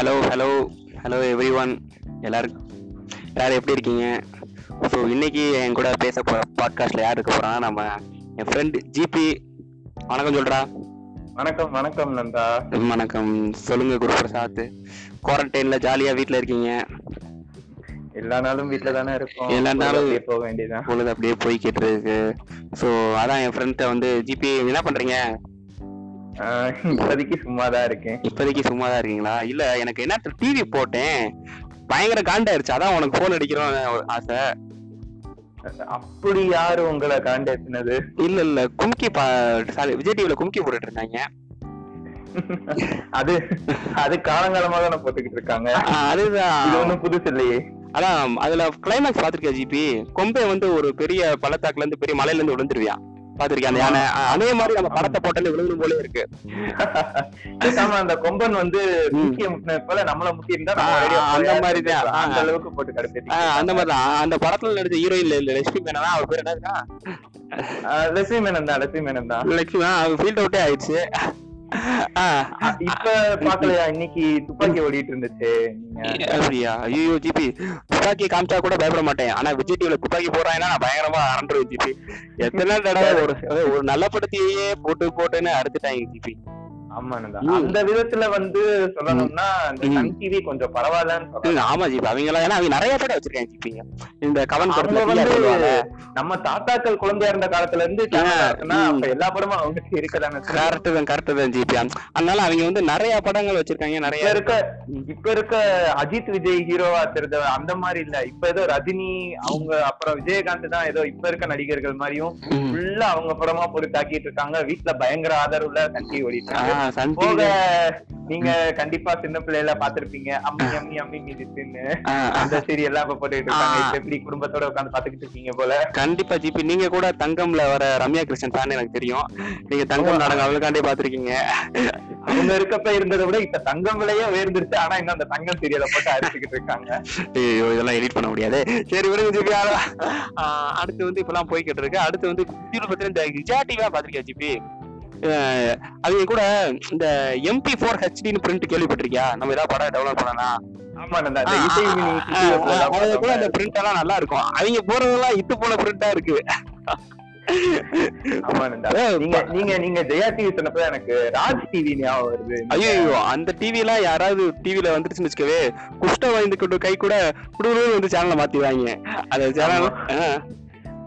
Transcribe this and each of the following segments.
Hello hello hello everyone எல்லாரும் எல்லாரும் எப்படி இருக்கீங்க? ஸோ இன்னைக்கு என் கூட பேச போகிற பாட்காஸ்ட்டில் யார் இருக்க போகிறான்னா நம்ம என் ஃப்ரெண்ட் ஜிபி வணக்கம் சொல்கிறா வணக்கம் வணக்கம் நந்தா வணக்கம். சொல்லுங்க குருபிரசாத் குவாரண்டைனில் ஜாலியாக வீட்டில் இருக்கீங்க. எல்லா நாளும் வீட்ல தானே இருக்கோம். எல்லா நாளும் போக வேண்டியதுதான். பொழுது அப்படியே போய்கிட்டு இருக்கு. ஸோ அதான் என் ஃப்ரெண்ட்டை வந்து ஜிபி என்ன பண்ணுறீங்க இப்போதைக்கு சும்மா தான் இருக்கேன். இப்போதைக்கு சும்மா தான் இருக்கீங்களா? இல்லை எனக்கு என்ன டிவி போட்டேன். பயங்கர காண்டாயிருச்சு. அதான் உனக்கு ஃபோன் அடிக்கிறோம் ஆசை. அப்படி யாரு உங்களை காண்டேத்தினது இல்ல இல்ல. கும்கி சாரி விஜய் டிவில கும்கி போட்டுட்டு இருந்தாங்க. அது அது காலங்காலமா தானே போட்டுக்கிட்டு இருக்காங்க. அதுதான். ஒண்ணும் புதுசு இல்லையே. அதான் அதுல கிளைமேக்ஸ் பாத்திருக்கியா ஜிபி? கொம்பை வந்து ஒரு பெரிய பள்ளத்தாக்குல இருந்து பெரிய மலையில இருந்து விழுந்துருவியான் பாத்திருக்கியா அந்த யானை ஆ, அதே மாதிரி நம்ம படத்தை போட்டாலே விழுந்துரும் போல இருக்கு. அந்த கொம்பன் வந்து ம். முக்கிய முட்டின போல நம்மள ஆ ஆ, அந்த மாதிரி தான். அந்த. அளவுக்கு போட்டு ஆ, அந்த மாதிரி தான் அந்த படத்துல நடிச்ச ஹீரோயின் லட்சுமி மேனா அவர் பேர் என்னதுன்னா லட்சுமி மேனன் தான் லட்சுமி மேனன் தான். லட்சுமி அவர் ஃபீல்ட் அவுட்டே ஆயிடுச்சு. இப்ப பாக்கலையா? இன்னைக்கு துப்பாக்கி ஓடிட்டு இருந்துச்சு. அப்படியா? ஐயோ ஜிபி. துப்பாக்கி காமிச்சா கூட பயப்பட மாட்டேன். ஆனா விஜய் டிவில துப்பாக்கி போடுறாங்கன்னா நான் பயங்கரமா அரண்டுருவேன் ஜிபி. எத்தனை தடவை ஒரு ஒரு நல்ல படத்தையே போட்டு போட்டுன்னு அறுத்துட்டாங்க ஜிபி. அந்த விதத்துல வந்து சொல்லணும்னா. சன் டிவி கொஞ்சம் பரவாயில்லன்னு ஆமா ஜிபி. அவங்க எல்லாம் ஏன்னா அவங்க நிறைய படம் வச்சிருக்காங்க ஜிபி இந்த கவன் படத்துல வந்து நம்ம தாத்தாக்கள் குழந்தையா இருந்த காலத்துல இருந்து எல்லா படமும் அவங்களுக்கு இருக்கதானே. கரெக்ட் தான் கரெக்ட் தான் ஜிபி. அதனால அவங்க வந்து நிறைய படங்கள் வச்சிருக்காங்க நிறைய இருக்க இப்ப இருக்க அஜித் விஜய் ஹீரோவா தெரிஞ்ச அந்த மாதிரி இல்ல. இப்ப ஏதோ ரஜினி அவங்க அப்புறம் விஜயகாந்த் தான் ஏதோ இப்ப இருக்க நடிகர்கள் மாதிரியும். ஃபுல்லா அவங்க படமா போட்டு தாக்கிட்டு இருக்காங்க. வீட்டுல பயங்கர ஆதரவுல சன் டிவி ஓடிட்டு. ஆ, சன் போக டிவி நீங்க கண்டிப்பா சின்ன பிள்ளைல பாத்திருப்பீங்க அம்மி அம்மி அம்மி மிதிச்சுன்னு. அந்த சீரியல்லாம் இப்ப போட்டுட்டு இருக்காங்க எப்படி குடும்பத்தோட உட்கார்ந்து பாத்துக்கிட்டு இருக்கீங்க போல? கண்டிப்பா ஜிபி நீங்க கூட தங்கம்ல வர ரம்யா கிருஷ்ணன் ஃபேன் எனக்கு தெரியும். நீங்க தங்கம் நாடகம் அவளுக்காண்டி பாத்திருக்கீங்க அவங்க இருக்கப்ப இருந்ததை விட இப்ப தங்கம் விலையே உயர்ந்துருச்சு ஆனா இன்னும் அந்த தங்கம் சீரியலை போட்டு அடிச்சுக்கிட்டு இருக்காங்க. ஐயோ இதெல்லாம் எடிட் பண்ண முடியாது. சரி விடுங்க ஜிபி அடுத்து வந்து இப்பெல்லாம் போய்கிட்டு இருக்கு. அடுத்து வந்து டிவில பத்தி இந்த விஜயா டிவியா பாத்திருக்கியா ஜிபி? அவங்க கூட இந்த எம்பி ஃபோர் ஹெச்டின்னு பிரிண்ட் கேள்விப்பட்டிருக்கியா? நம்ம ஏதாவது படம் டெவலப் பண்ணனா அது கூட அந்த பிரிண்ட் எல்லாம் நல்லா இருக்கும். அவங்க போறதெல்லாம் இத்து போன பிரிண்டா இருக்கு. நீங்க நீங்க நீங்க ஜெயா டிவி சொன்னப்ப எனக்கு ராஜ் டிவி ஞாபகம் வருது. ஐயோ அந்த டிவி எல்லாம் யாராவது டிவில வந்துருச்சுன்னு வச்சுக்கவே குஷ்டம் வாய்ந்து கொண்டு கை கூட குடுகுடு வந்து சேனலை மாத்திடுவாங்க. அந்த சேனல்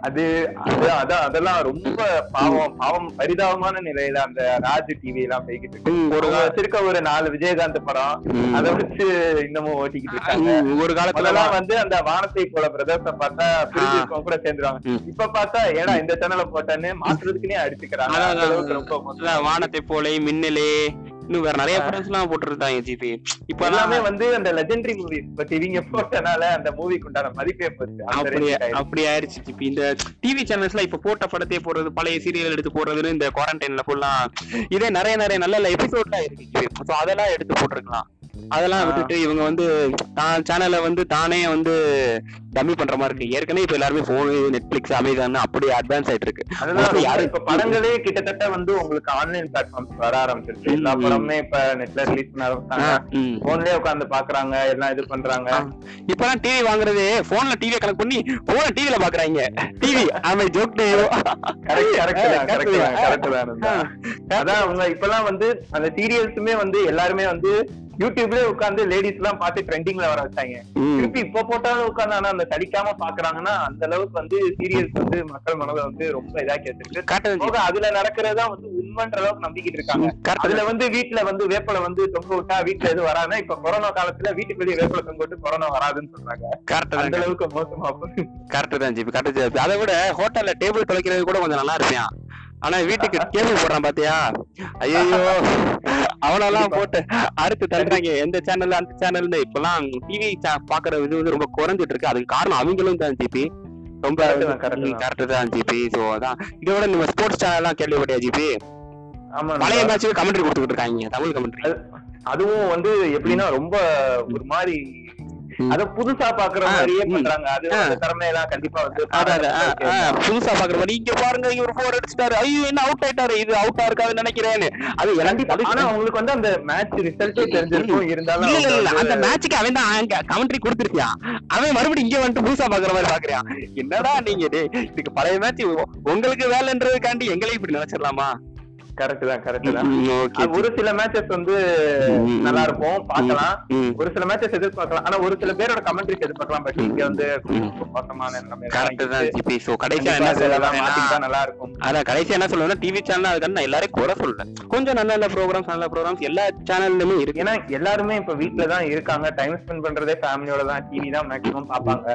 அது அது அதான் அதெல்லாம் ரொம்ப பாவம் பாவம் பரிதாபமான நிலையில அந்த ராஜ் டிவி எல்லாம் போய்கிட்டு இருக்கு. ஒரு வச்சிருக்க ஒரு நாலு விஜயகாந்த் படம். அதை வச்சு இன்னமும் ஓட்டிக்கிட்டு இருக்காங்க. ஒரு காலத்துல வந்து அந்த வானத்தை போல பிரதர்ஸ பார்த்தா பிரிஞ்சிருக்கவங்க கூட சேர்ந்துருவாங்க. இப்ப பார்த்தா ஏடா இந்த சேனலை போட்டேன்னு மாத்துறதுக்குனே அடிச்சுக்கிறாங்க. ரொம்ப வானத்தை போலே மின்னலே. இன்னும் வேற நிறைய படம்ஸ் எல்லாம் போட்டுருந்தாங்க ஜிபி. இப்ப எல்லாமே வந்து அந்த லெஜெண்டரி மூவிஸ் பட் இவங்க போட்டனால அந்த மூவிக்கு உண்டான மதிப்பே அப்படி. அப்படி ஆயிருச்சு ஜிபி. இந்த டிவி சேனல்ஸ்ல இப்ப போட்ட படத்தையே போடுறது பழைய சீரியல் எடுத்து போடுறதுன்னு இந்த குவாரண்டைன்ல ஃபுல்லா இதே நிறைய நிறைய நல்ல எபிசோட்லாம் இருக்கு ஜிபி. அதெல்லாம் எடுத்து போட்டிருக்கலாம். அதெல்லாம். விட்டுட்டு இவங்க வந்து தான் சேனலை வந்து தானே வந்து டம்மி பண்ற மாதிரி இருக்கு ஏற்கனவே இப்ப எல்லாருமே போனு நெட்ஃபிளிக்ஸ் அமேசான் அப்படியே அட்வான்ஸ் ஆயிட்டு இருக்கு யாரும் இப்ப படங்களே கிட்டத்தட்ட வந்து உங்களுக்கு ஆன்லைன் பிளாட்ஃபார்ம்ஸ் வர ஆரம்பிச்சிருச்சு எல்லா. படமுமே இப்ப நெட்ல ரிலீஸ் பண்ண ஆரம்பிச்சாங்க. போன்லயே உட்கார்ந்து பாக்குறாங்க எல்லாம் இது பண்றாங்க. இப்பெல்லாம் டிவி வாங்குறது போன்ல டிவியை கனெக்ட் பண்ணி போன டிவில பாக்குறாங்க டிவி ஆமா joke correct correct correct correct தான் நந்தா. அதான் அவங்க இப்பெல்லாம் வந்து அந்த சீரியல்ஸுமே வந்து எல்லாருமே வந்து யூடியூப்லயே உட்கார்ந்து லேடிஸ் எல்லாம் பார்த்து ட்ரெண்டிங்ல வர வச்சாங்க. திருப்பி இப்ப போட்டாலும் உட்கார்ந்து ஆனா அந்த சலிக்காம பாக்குறாங்கன்னா அந்த அளவுக்கு வந்து சீரியல்ஸ் வந்து மக்கள் மனதை வந்து ரொம்ப இதாக்கி வச்சிருக்கு. போக அதுல நடக்கிறதா வந்து உண்மைன்ற அளவுக்கு நம்பிக்கிட்டு இருக்காங்க. அதுல வந்து வீட்டுல வந்து வேப்பலை வந்து தொங்க விட்டா வீட்டுல எதுவும் வராதுன்னா இப்ப கொரோனா காலத்துல வீட்டுக்கு வெளியே வேப்பலை தொங்க விட்டு கொரோனா வராதுன்னு சொல்றாங்க. கரெக்ட் அந்த அளவுக்கு மோசமா. கரெக்ட் தான் ஜிபி கரெக்ட் ஜிபி அதை விட ஹோட்டல்ல டேபிள் துவைக்கிறது கூட கொஞ்சம் நல்லா இருப்பேன். ஆனா வீட்டுக்கு கேபிள் போடுறான் பாத்தியா? ஐயோ அவனெல்லாம் போட்டு அறுத்து தள்ளுறாங்க. எந்த சேனல் அந்த சேனல்னு இப்பெல்லாம் டிவி பாக்குற இது வந்து ரொம்ப குறைஞ்சிட்டு இருக்கு. அதுக்கு காரணம் அவங்களும் தான் ஜிபி. ரொம்ப. கரெக்ட் தான் ஜிபி. சோ அதான். இதோட நம்ம ஸ்போர்ட்ஸ் சேனல் எல்லாம் கேள்விப்பட்டியா ஜிபி? பழைய. மேட்சுக்கு கமெண்ட்ரி கொடுத்துட்டு இருக்காங்க. தமிழ் கமெண்ட்ரி அதுவும் வந்து எப்படின்னா ரொம்ப ஒரு மாதிரி. அத புதுசா பாக்குற மாதிரியே. பண்றாங்க. அது திறமையெல்லாம் கண்டிப்பா வந்து புதுசா பாக்குற மாதிரி இங்க பாருங்க இவர் போர் அடிச்சிட்டாரு ஐயோ என்ன அவுட் ஆயிட்டாரு இது அவுட்டா இருக்காதுன்னு நினைக்கிறேன்னு. அது எனக்கு ஆனா அவங்களுக்கு வந்து அந்த மேட்ச் ரிசல்ட்டே தெரிஞ்சிருக்கும் இருந்தாலும் இல்ல அந்த மேட்சுக்கு அவன் தான் கமெண்ட்ரி கொடுத்துருக்கான் அவன் மறுபடியும் இங்க வந்துட்டு புதுசா பாக்குற மாதிரி பாக்குறான் என்னடா நீங்க டேய், இதுக்கு பழைய மேட்ச் உங்களுக்கு வேலைன்றதுக்காண்டி எங்களையும் இப்படி நினைச்சிடலாமா? கரெக்ட் தான் கரெக்ட் தான். ஒரு சில மேட்சஸ் வந்து. நல்லா இருக்கும் பார்க்கலாம். ம். ஒரு சில மேட்சஸ் எதிர்பார்க்கலாம். ஆனா ஒரு சில பேரோட கமெண்ட்ரிஸ் எதிர்பார்க்கலாம் பட் இங்க வந்து. மோசமான கரெக்ட் தான் ஜிபி. சோ கடைசியா என்ன சொல்லலாம் நல்லா இருக்கும் அதான் கடைசியா என்ன சொல்லுவேன்னா டிவி சேனல் அதுக்கான நான் எல்லாரையும் குறை சொல்றேன். கொஞ்சம் நல்ல நல்ல ப்ரோக்ராம்ஸ் நல்ல ப்ரோக்ராம்ஸ் எல்லா சேனல்லுமே இருக்கு. ஏன்னா எல்லாருமே இப்ப வீட்ல தான் இருக்காங்க. டைம் ஸ்பெண்ட் பண்றதே ஃபேமிலியோட தான். டிவி தான் மேக்ஸிமம் பாப்பாங்க.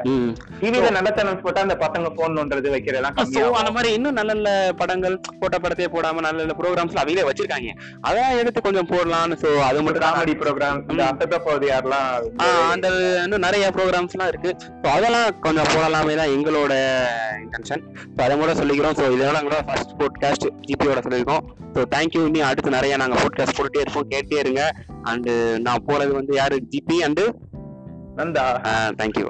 டிவில நல்ல சேனல்ஸ் போட்டா அந்த பசங்க போன் நோன்றது வைக்கிறதெல்லாம் அந்த மாதிரி இன்னும் நல்ல நல்ல படங்கள் போட்ட படத்தையே போடாம நல்ல நல்ல ப்ரோக்ராம்ஸ் அவங்களே வச்சிருக்காங்க. அதான் எடுத்து கொஞ்சம் போடலாம்னு சோ அது மட்டும் காமெடி ப்ரோக்ராம் இந்த. அசத்த போகுது யாரெல்லாம் ஆ, அந்த இன்னும் நிறைய ப்ரோக்ராம்ஸ்லாம் இருக்கு. ஸோ அதெல்லாம் கொஞ்சம் போடலாமே தான் எங்களோட இன்டென்ஷன் ஸோ அதை கூட சொல்லிக்கிறோம். ஸோ இதோட கூட ஃபர்ஸ்ட் போட்காஸ்ட் ஜிபியோட சொல்லியிருக்கோம். ஸோ தேங்க்யூ இன்னும் அடுத்து நிறைய நாங்கள் போட்காஸ்ட் போட்டுட்டே இருப்போம். கேட்டே இருங்க. அண்டு நான் போறது வந்து யாரு? GB and Nanda. தேங்க்யூ